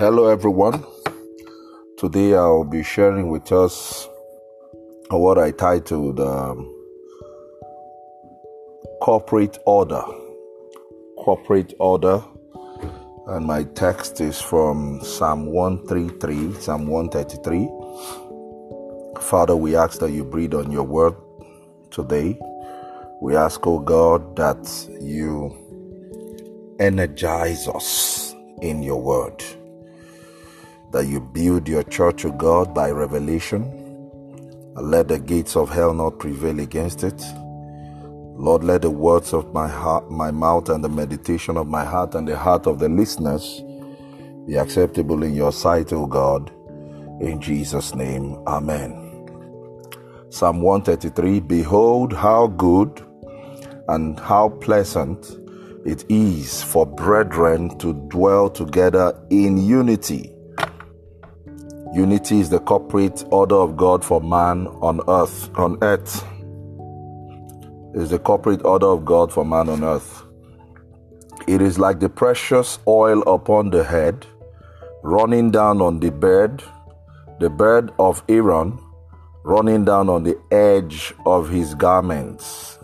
Hello, everyone. Today I'll be sharing with us what I titled um, Corporate Order. Corporate Order. And my text is from Psalm 133, Psalm 133. Father, we ask that you breathe on your word today. We ask, oh God, that you energize us in your word that you build your church, O God, by revelation, and let the gates of hell not prevail against it. Lord, let the words of my heart, my mouth, and the meditation of my heart and the heart of the listeners be acceptable in your sight, O God. In Jesus' name, Amen. Psalm 133 Behold, how good and how pleasant it is for brethren to dwell together in unity. Unity is the corporate order of God for man on earth. On earth is the corporate order of God for man on earth. It is like the precious oil upon the head, running down on the bed, the bed of Aaron, running down on the edge of his garments.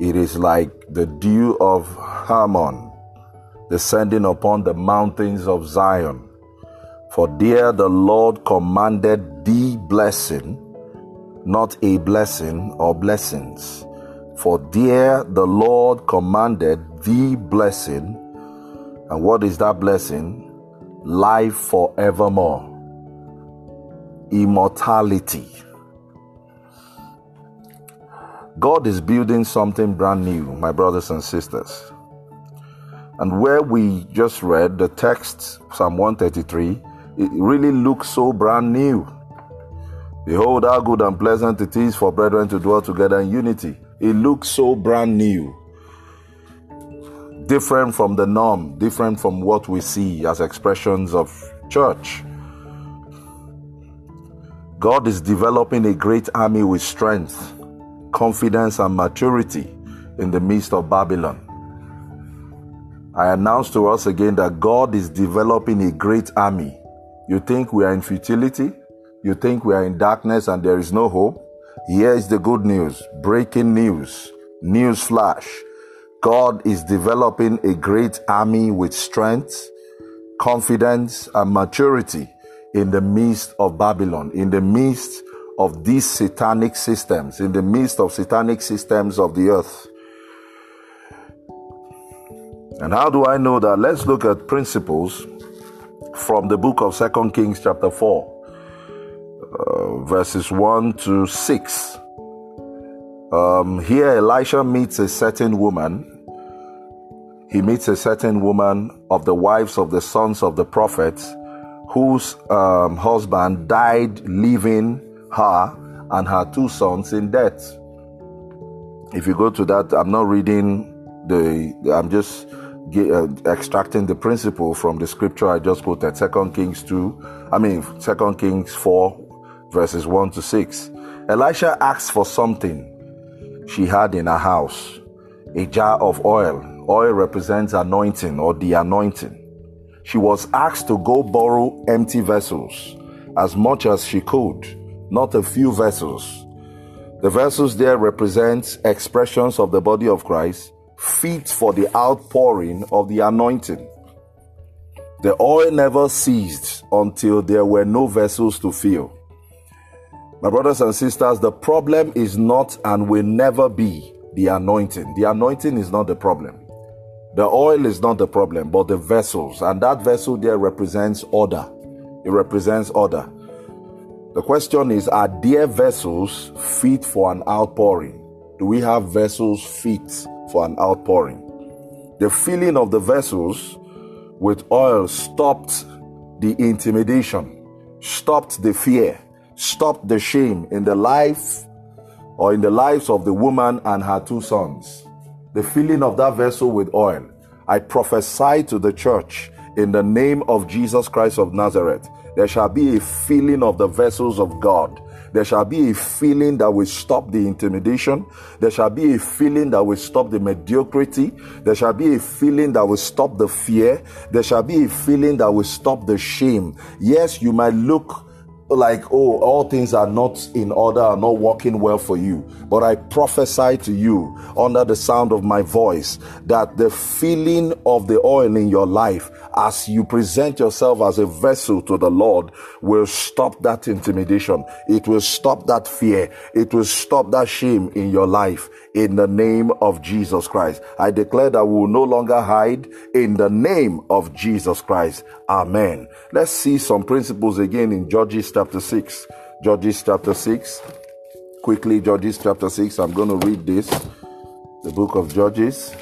It is like the dew of Hermon, descending upon the mountains of Zion. For there the Lord commanded the blessing, not a blessing or blessings. For there the Lord commanded the blessing. And what is that blessing? Life forevermore, immortality. God is building something brand new, my brothers and sisters. And where we just read the text, Psalm 133, it really looks so brand new. Behold, how good and pleasant it is for brethren to dwell together in unity. It looks so brand new. Different from the norm, different from what we see as expressions of church. God is developing a great army with strength, confidence, and maturity in the midst of Babylon. I announce to us again that God is developing a great army you think we are in futility? You think we are in darkness and there is no hope? Here is the good news breaking news, news flash. God is developing a great army with strength, confidence, and maturity in the midst of Babylon, in the midst of these satanic systems, in the midst of satanic systems of the earth. And how do I know that? Let's look at principles from the book of Second Kings, chapter 4, uh, verses 1 to 6. Um, here, Elisha meets a certain woman. He meets a certain woman of the wives of the sons of the prophets whose um, husband died leaving her and her two sons in debt. If you go to that, I'm not reading the, I'm just Uh, extracting the principle from the scripture I just quoted, Second Kings 2, I mean, Second Kings 4, verses 1 to 6. Elisha asked for something she had in her house a jar of oil. Oil represents anointing or the anointing. She was asked to go borrow empty vessels as much as she could, not a few vessels. The vessels there represent expressions of the body of Christ fit for the outpouring of the anointing. The oil never ceased until there were no vessels to fill. My brothers and sisters, the problem is not and will never be the anointing. The anointing is not the problem. The oil is not the problem, but the vessels. And that vessel there represents order. It represents order. The question is Are there vessels fit for an outpouring? Do we have vessels fit for an outpouring. The filling of the vessels with oil stopped the intimidation, stopped the fear, stopped the shame in the life or in the lives of the woman and her two sons. The filling of that vessel with oil. I prophesy to the church in the name of Jesus Christ of Nazareth There shall be a filling of the vessels of God. There shall be a feeling that will stop the intimidation. There shall be a feeling that will stop the mediocrity. There shall be a feeling that will stop the fear. There shall be a feeling that will stop the shame. Yes, you might look like, oh, all things are not in order, are not working well for you. But I prophesy to you under the sound of my voice that the feeling of the oil in your life as you present yourself as a vessel to the Lord will stop that intimidation. It will stop that fear. It will stop that shame in your life in the name of Jesus Christ. I declare that we will no longer hide in the name of Jesus Christ. Amen. Let's see some principles again in Judges chapter 6. Judges chapter 6. Quickly, Judges chapter 6. I'm going to read this. The book of Judges,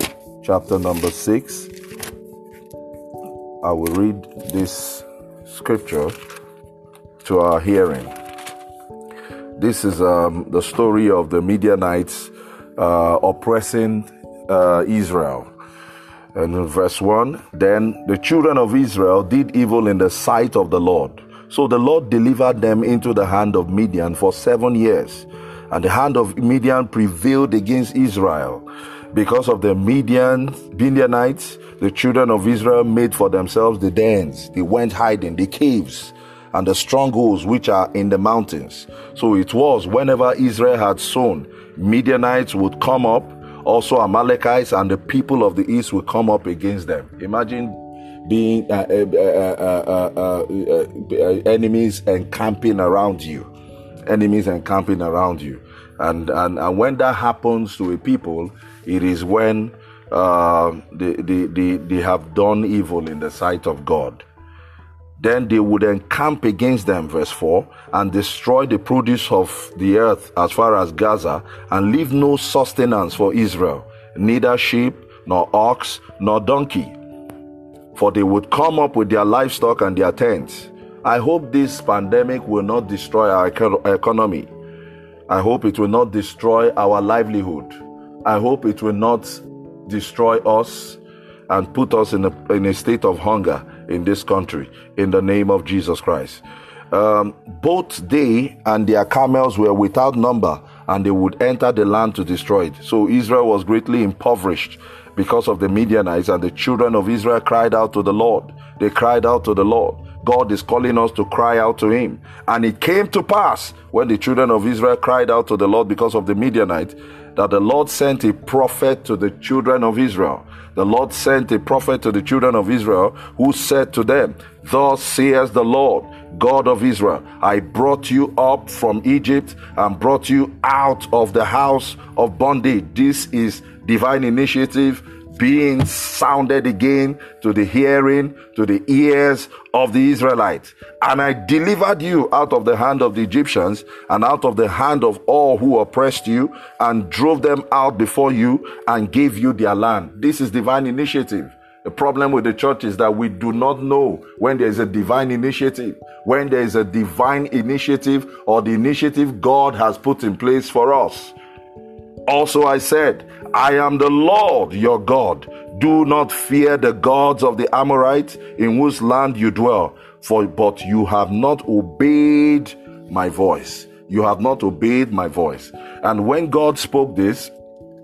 chapter number 6. I will read this scripture to our hearing. This is um, the story of the Midianites uh, oppressing uh, Israel. And in verse 1, then the children of Israel did evil in the sight of the Lord. So the Lord delivered them into the hand of Midian for seven years. And the hand of Midian prevailed against Israel. Because of the Midian, Midianites, the children of Israel made for themselves the dens. They went hiding, the caves, and the strongholds which are in the mountains. So it was whenever Israel had sown, Midianites would come up, also Amalekites and the people of the east would come up against them. Imagine being uh, uh, uh, enemies encamping around you, enemies encamping around you, and, and and when that happens to a people, it is when um, they, they, they, they have done evil in the sight of God. Then they would encamp against them, verse 4, and destroy the produce of the earth as far as Gaza, and leave no sustenance for Israel, neither sheep, nor ox, nor donkey. For they would come up with their livestock and their tents. I hope this pandemic will not destroy our economy. I hope it will not destroy our livelihood. I hope it will not destroy us and put us in a, in a state of hunger in this country in the name of Jesus Christ. Um, both they and their camels were without number and they would enter the land to destroy it. So Israel was greatly impoverished because of the Midianites and the children of Israel cried out to the Lord. They cried out to the Lord. God is calling us to cry out to Him. And it came to pass when the children of Israel cried out to the Lord because of the Midianites that the Lord sent a prophet to the children of Israel the Lord sent a prophet to the children of Israel who said to them, Thus says the Lord, God of Israel, I brought you up from Egypt and brought you out of the house of bondage. This is divine initiative being sounded again to the hearing, to the ears of the Israelites. And I delivered you out of the hand of the Egyptians and out of the hand of all who oppressed you and drove them out before you and gave you their land. This is divine initiative. The problem with the church is that we do not know when there is a divine initiative, when there is a divine initiative or the initiative God has put in place for us. Also, I said, I am the Lord your God. Do not fear the gods of the Amorites in whose land you dwell, for but you have not obeyed my voice. You have not obeyed my voice. And when God spoke this,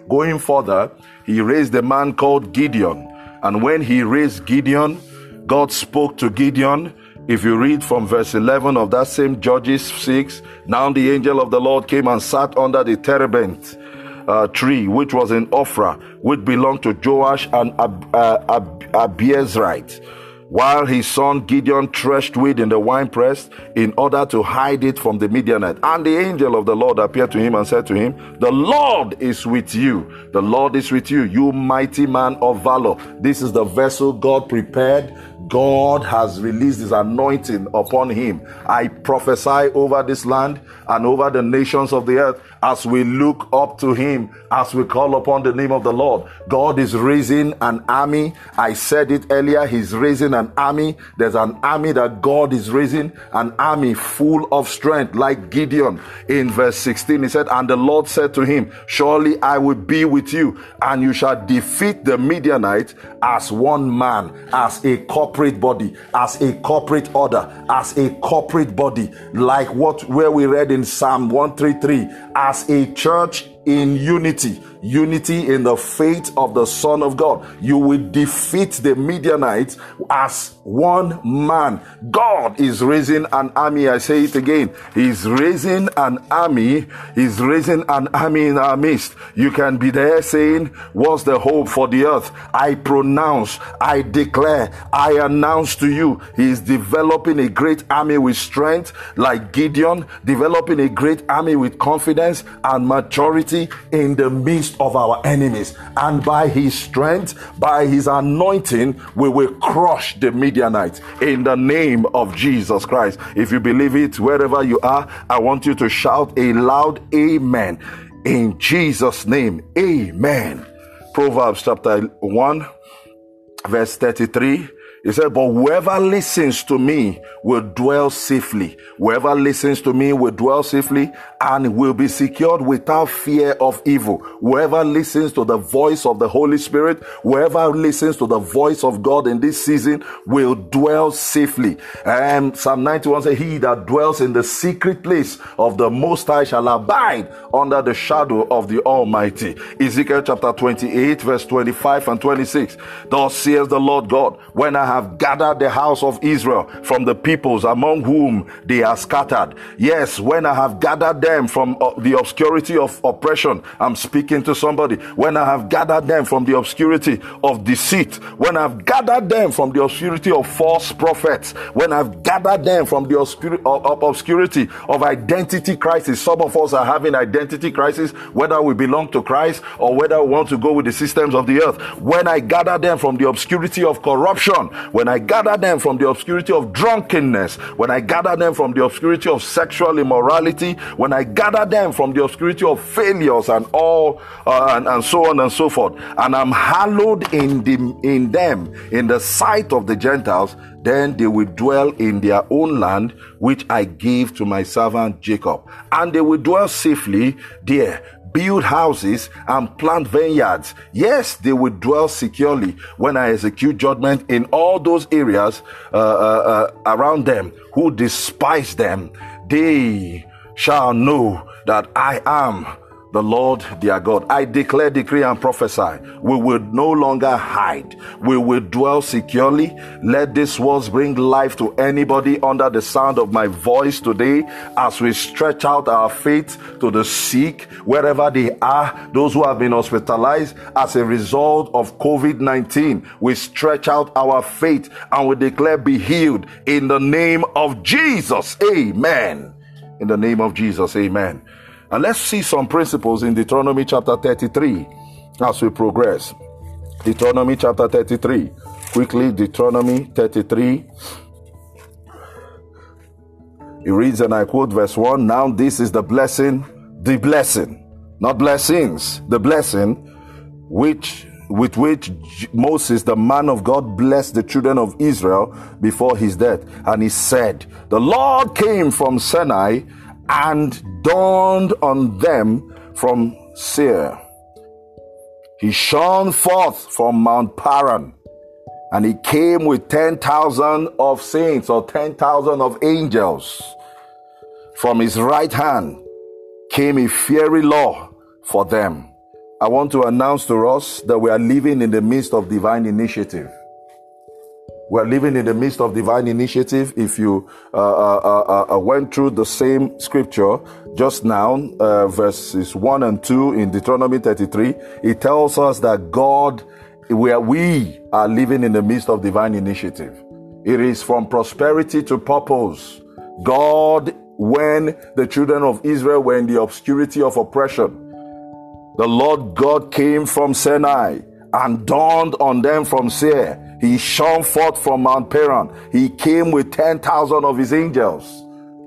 going further, he raised a man called Gideon. And when he raised Gideon, God spoke to Gideon. If you read from verse 11 of that same Judges 6, now the angel of the Lord came and sat under the terebinth uh, tree, which was in Ophrah, which belonged to Joash and Ab- uh, Ab- Abiezrite while his son Gideon threshed wheat in the winepress in order to hide it from the Midianite. And the angel of the Lord appeared to him and said to him, The Lord is with you. The Lord is with you, you mighty man of valor. This is the vessel God prepared. God has released his anointing upon him. I prophesy over this land and over the nations of the earth as we look up to Him, as we call upon the name of the Lord. God is raising an army. I said it earlier, He's raising an army. There's an army that God is raising, an army full of strength, like Gideon. In verse 16, He said, And the Lord said to him, Surely I will be with you, and you shall defeat the Midianites as one man, as a corporate body, as a corporate order, as a corporate body, like what where we read in Psalm 133, as a church in unity unity in the faith of the Son of God. You will defeat the Midianites as one man. God is raising an army. I say it again. He's raising an army. He's raising an army in our midst. You can be there saying, What's the hope for the earth? I pronounce, I declare, I announce to you, He is developing a great army with strength, like Gideon, developing a great army with confidence and maturity in the midst of our enemies. And by his strength, by his anointing, we will crush the Midianites in the name of Jesus Christ. If you believe it, wherever you are, I want you to shout a loud amen. In Jesus' name, amen. Proverbs chapter 1, verse 33. He said, But whoever listens to me will dwell safely. Whoever listens to me will dwell safely and will be secured without fear of evil. Whoever listens to the voice of the Holy Spirit, whoever listens to the voice of God in this season will dwell safely. And Psalm 91 says, He that dwells in the secret place of the Most High shall abide under the shadow of the Almighty. Ezekiel chapter 28, verse 25 and 26. Thus says the Lord God, when I have gathered the house of Israel from the peoples among whom they are scattered. Yes, when I have gathered them from uh, the obscurity of oppression, I'm speaking to somebody. When I have gathered them from the obscurity of deceit, when I've gathered them from the obscurity of false prophets, when I've gathered them from the obscurity of identity crisis. Some of us are having identity crisis, whether we belong to Christ or whether we want to go with the systems of the earth. When I gather them from the obscurity of corruption, when I gather them from the obscurity of drunkenness, when I gather them from the obscurity of sexual immorality, when I gather them from the obscurity of failures and all, uh, and, and so on and so forth, and I'm hallowed in, the, in them in the sight of the Gentiles, then they will dwell in their own land, which I gave to my servant Jacob, and they will dwell safely there build houses and plant vineyards. Yes, they will dwell securely when I execute judgment in all those areas uh, uh, uh, around them who despise them. They shall know that I am the Lord their God. I declare, decree, and prophesy. We will no longer hide. We will dwell securely. Let these words bring life to anybody under the sound of my voice today as we stretch out our faith to the sick, wherever they are, those who have been hospitalized as a result of COVID 19. We stretch out our faith and we declare, be healed in the name of Jesus. Amen. In the name of Jesus. Amen. And let's see some principles in Deuteronomy chapter 33 as we progress. Deuteronomy chapter 33. Quickly, Deuteronomy 33. It reads, and I quote verse 1 Now this is the blessing, the blessing, not blessings, the blessing which with which Moses, the man of God, blessed the children of Israel before his death. And he said, The Lord came from Sinai and dawned on them from Seir. He shone forth from Mount Paran, and he came with 10,000 of saints or 10,000 of angels. From his right hand came a fiery law for them. I want to announce to us that we are living in the midst of divine initiative. We're living in the midst of divine initiative. If you uh, uh, uh, uh went through the same scripture just now, uh, verses 1 and 2 in Deuteronomy 33, it tells us that God, where we are living in the midst of divine initiative. It is from prosperity to purpose. God, when the children of Israel were in the obscurity of oppression, the Lord God came from Sinai and dawned on them from Seir he shone forth from Mount Paran. He came with 10,000 of his angels.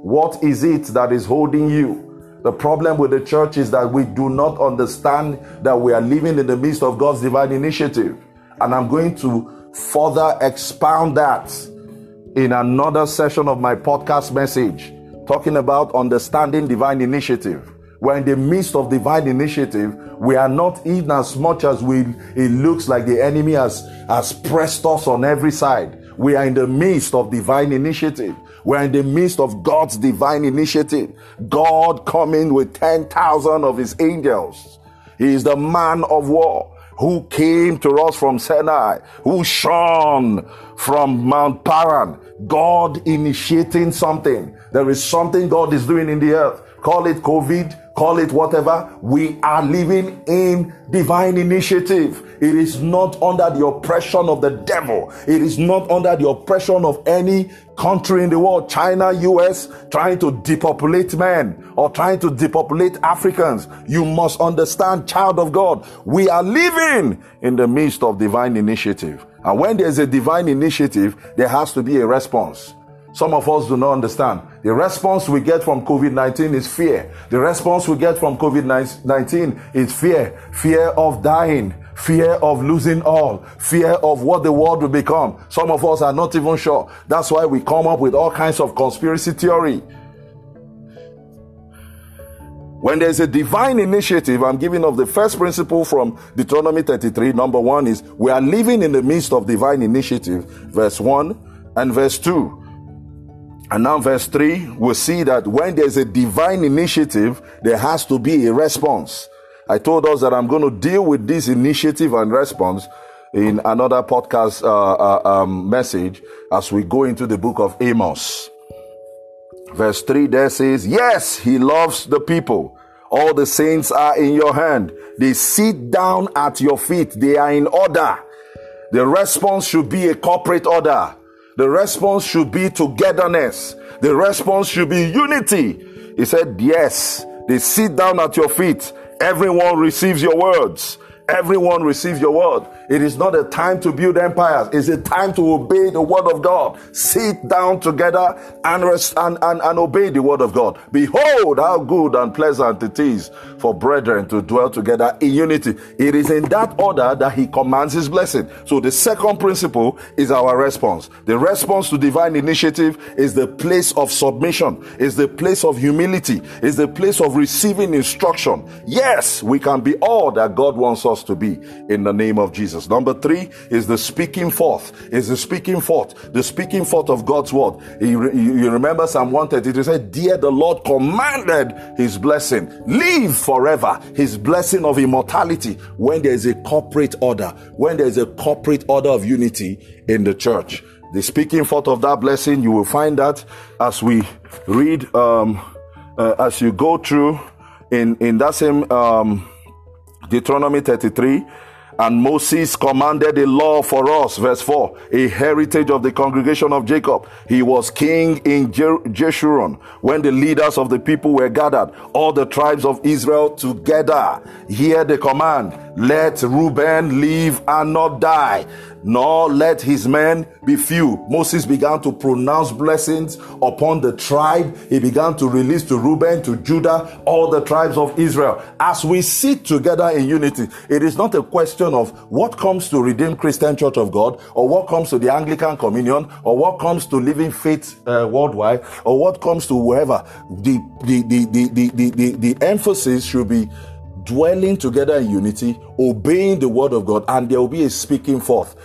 What is it that is holding you? The problem with the church is that we do not understand that we are living in the midst of God's divine initiative. And I'm going to further expound that in another session of my podcast message, talking about understanding divine initiative. We're in the midst of divine initiative. We are not even as much as we it looks like the enemy has, has pressed us on every side. We are in the midst of divine initiative. We're in the midst of God's divine initiative. God coming with 10,000 of his angels. He is the man of war who came to us from Sinai, who shone from Mount Paran. God initiating something. There is something God is doing in the earth. Call it COVID, call it whatever, we are living in divine initiative. It is not under the oppression of the devil. It is not under the oppression of any country in the world, China, US, trying to depopulate men or trying to depopulate Africans. You must understand, child of God, we are living in the midst of divine initiative. And when there's a divine initiative, there has to be a response. Some of us do not understand. The response we get from COVID 19 is fear. The response we get from COVID 19 is fear. Fear of dying, fear of losing all, fear of what the world will become. Some of us are not even sure. That's why we come up with all kinds of conspiracy theory. When there's a divine initiative, I'm giving of the first principle from Deuteronomy 33. Number one is we are living in the midst of divine initiative, verse 1 and verse 2. And now, verse 3, we see that when there's a divine initiative, there has to be a response. I told us that I'm going to deal with this initiative and response in another podcast uh, uh, um, message as we go into the book of Amos. Verse 3 there says, Yes, he loves the people. All the saints are in your hand. They sit down at your feet. They are in order. The response should be a corporate order. The response should be togetherness. The response should be unity. He said, Yes, they sit down at your feet. Everyone receives your words. Everyone receives your word. It is not a time to build empires. It's a time to obey the word of God. Sit down together and, rest, and, and, and obey the word of God. Behold how good and pleasant it is for brethren to dwell together in unity. It is in that order that he commands his blessing. So the second principle is our response. The response to divine initiative is the place of submission, is the place of humility, is the place of receiving instruction. Yes, we can be all that God wants us to be in the name of Jesus. Number three is the speaking forth. Is the speaking forth. The speaking forth of God's word. You, you remember Psalm 132 said, Dear the Lord commanded his blessing. Live forever. His blessing of immortality when there is a corporate order. When there is a corporate order of unity in the church. The speaking forth of that blessing, you will find that as we read, um, uh, as you go through in, in that same um, Deuteronomy 33, and Moses commanded a law for us, verse 4, a heritage of the congregation of Jacob. He was king in Jeshurun when the leaders of the people were gathered, all the tribes of Israel together. Hear the command let Reuben live and not die, nor let his men be few. Moses began to pronounce blessings upon the tribe. He began to release to Reuben, to Judah, all the tribes of Israel. As we sit together in unity, it is not a question of what comes to Redeemed Christian Church of God, or what comes to the Anglican Communion, or what comes to Living Faith uh, Worldwide, or what comes to whoever. The, the, the, the, the, the, the, the emphasis should be dwelling together in unity, obeying the word of God, and there will be a speaking forth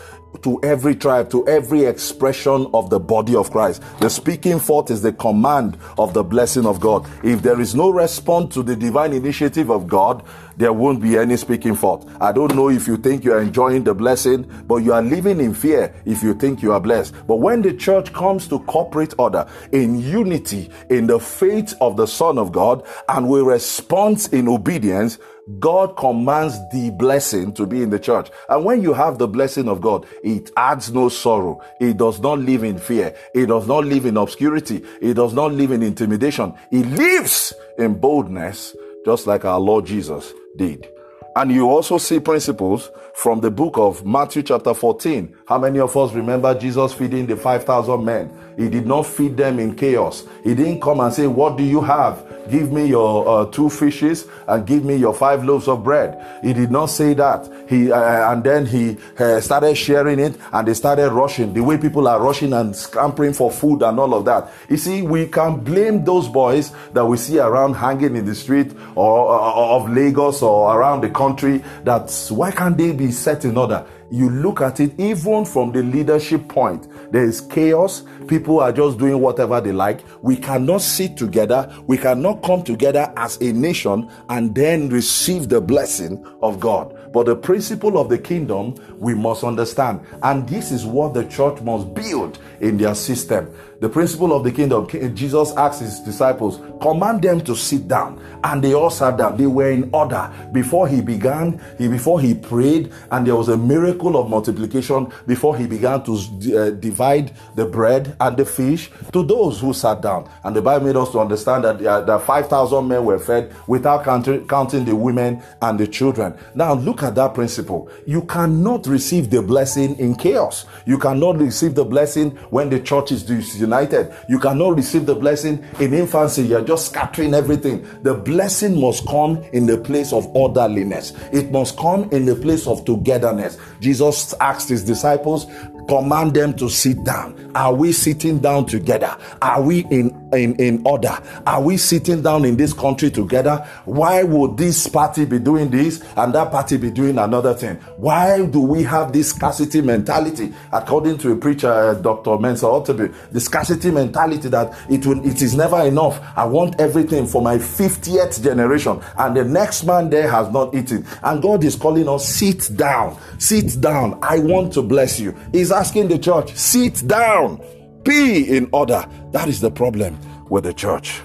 to every tribe, to every expression of the body of Christ. The speaking forth is the command of the blessing of God. If there is no response to the divine initiative of God, there won't be any speaking forth. I don't know if you think you are enjoying the blessing, but you are living in fear if you think you are blessed. But when the church comes to corporate order in unity in the faith of the Son of God and we respond in obedience, God commands the blessing to be in the church. And when you have the blessing of God, it adds no sorrow. It does not live in fear. It does not live in obscurity. It does not live in intimidation. It lives in boldness, just like our Lord Jesus did. And you also see principles from the book of Matthew, chapter 14. How many of us remember Jesus feeding the 5,000 men? He did not feed them in chaos. He didn't come and say, What do you have? Give me your uh, two fishes and give me your five loaves of bread. He did not say that. He uh, and then he uh, started sharing it, and they started rushing. The way people are rushing and scampering for food and all of that. You see, we can blame those boys that we see around hanging in the street or, or uh, of Lagos or around the country. That's why can't they be set in order? you look at it even from the leadership point there is chaos. People are just doing whatever they like. We cannot sit together. We cannot come together as a nation and then receive the blessing of god. But the principle of the kingdom we must understand. And this is what the church must build in their system the principle of the kingdom, Jesus asked his disciples, command them to sit down. And they all sat down. They were in order. Before he began, he before he prayed, and there was a miracle of multiplication before he began to uh, divide the bread and the fish to those who sat down. And the Bible made us to understand that uh, the 5,000 men were fed without counting, counting the women and the children. Now look at that principle. You cannot receive the blessing in chaos. You cannot receive the blessing when the church is united. You cannot receive the blessing in infancy. You're just scattering everything. The blessing must come in the place of orderliness. It must come in the place of togetherness. Jesus asked his disciples, command them to sit down. Are we sitting down together? Are we in, in, in order? Are we sitting down in this country together? Why would this party be doing this and that party be doing another thing? Why do we have this scarcity mentality? According to a preacher, uh, Dr. Mensa Otabil, the scarcity mentality that it will, it is never enough. I want everything for my 50th generation and the next man there has not eaten. And God is calling us, sit down, sit down. I want to bless you. Is asking the church, sit down, be in order. That is the problem with the church.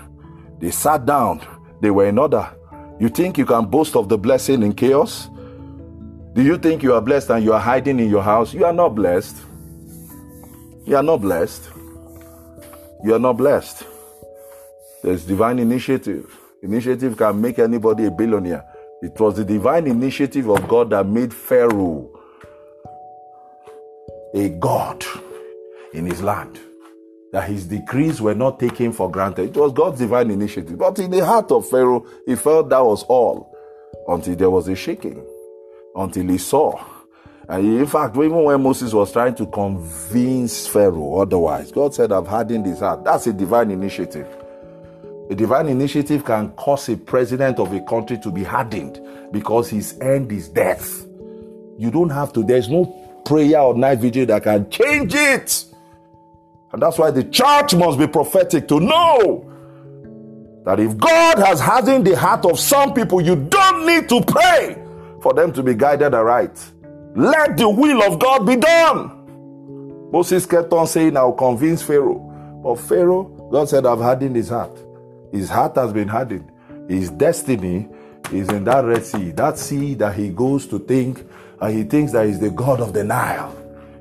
They sat down, they were in order. You think you can boast of the blessing in chaos? Do you think you are blessed and you are hiding in your house? You are not blessed. You are not blessed. You are not blessed. There's divine initiative. Initiative can make anybody a billionaire. It was the divine initiative of God that made Pharaoh a God in his land. That his decrees were not taken for granted. It was God's divine initiative. But in the heart of Pharaoh, he felt that was all until there was a shaking, until he saw. And in fact, even when Moses was trying to convince Pharaoh otherwise, God said, I've hardened his heart. That's a divine initiative. A divine initiative can cause a president of a country to be hardened because his end is death. You don't have to, there's no prayer or night vigil that can change it. And that's why the church must be prophetic to know that if God has hardened the heart of some people, you don't need to pray for them to be guided aright. Let the will of God be done. Moses kept on saying, I'll convince Pharaoh. But Pharaoh, God said, I've hardened his heart. His heart has been hardened. His destiny is in that Red Sea, that sea that he goes to think and he thinks that he's the God of the Nile.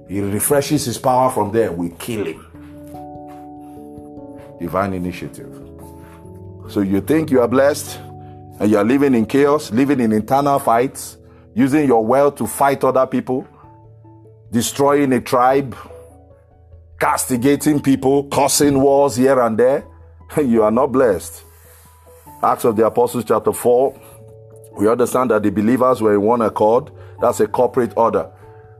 He refreshes his power from there. We kill him. Divine initiative. So you think you are blessed and you are living in chaos, living in internal fights, using your wealth to fight other people, destroying a tribe, castigating people, causing wars here and there. You are not blessed. Acts of the Apostles, chapter 4, we understand that the believers were in one accord that's a corporate order.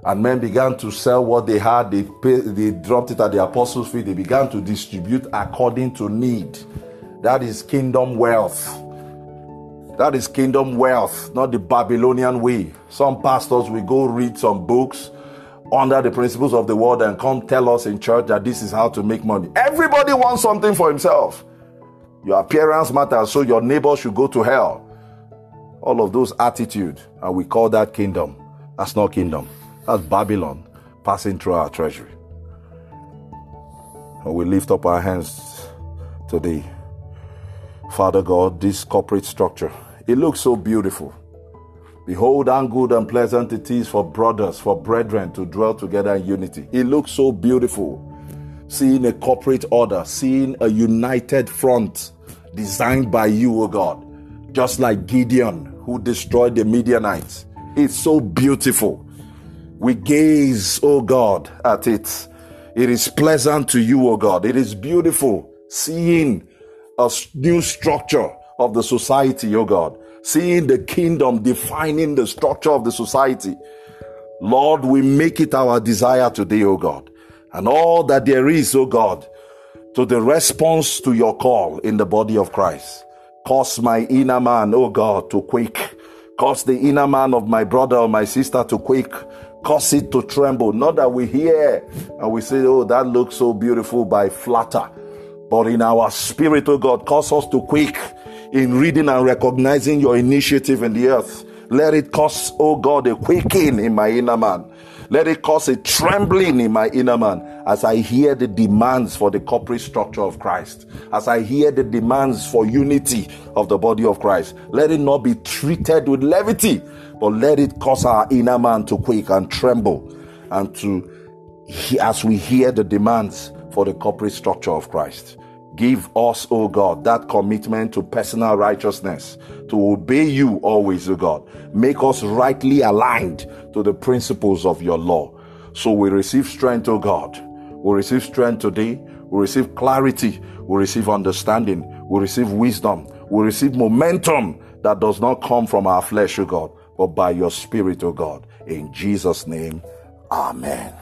And men began to sell what they had. They, pay, they dropped it at the apostles' feet. They began to distribute according to need. That is kingdom wealth. That is kingdom wealth, not the Babylonian way. Some pastors will go read some books under the principles of the world and come tell us in church that this is how to make money. Everybody wants something for himself. Your appearance matters, so your neighbor should go to hell all of those attitude, and we call that kingdom. That's not kingdom. That's Babylon passing through our treasury. And we lift up our hands today. Father God, this corporate structure, it looks so beautiful. Behold, how good and pleasant it is for brothers, for brethren to dwell together in unity. It looks so beautiful. Seeing a corporate order, seeing a united front designed by you, O God. Just like Gideon, who destroyed the Midianites. It's so beautiful. We gaze, oh God, at it. It is pleasant to you, oh God. It is beautiful seeing a new structure of the society, oh God. Seeing the kingdom defining the structure of the society. Lord, we make it our desire today, oh God. And all that there is, oh God, to the response to your call in the body of Christ. Cause my inner man, oh God, to quake. Cause the inner man of my brother or my sister to quake. Cause it to tremble. Not that we hear and we say, oh, that looks so beautiful by flatter. But in our spirit, oh God, cause us to quake in reading and recognizing your initiative in the earth. Let it cause, oh God, a quaking in my inner man. Let it cause a trembling in my inner man as I hear the demands for the corporate structure of Christ, as I hear the demands for unity of the body of Christ. Let it not be treated with levity, but let it cause our inner man to quake and tremble and to, as we hear the demands for the corporate structure of Christ. Give us, O God, that commitment to personal righteousness, to obey you always, O God. Make us rightly aligned to the principles of your law. So we receive strength, O God. We receive strength today. We receive clarity. We receive understanding. We receive wisdom. We receive momentum that does not come from our flesh, O God, but by your spirit, O God. In Jesus' name, Amen.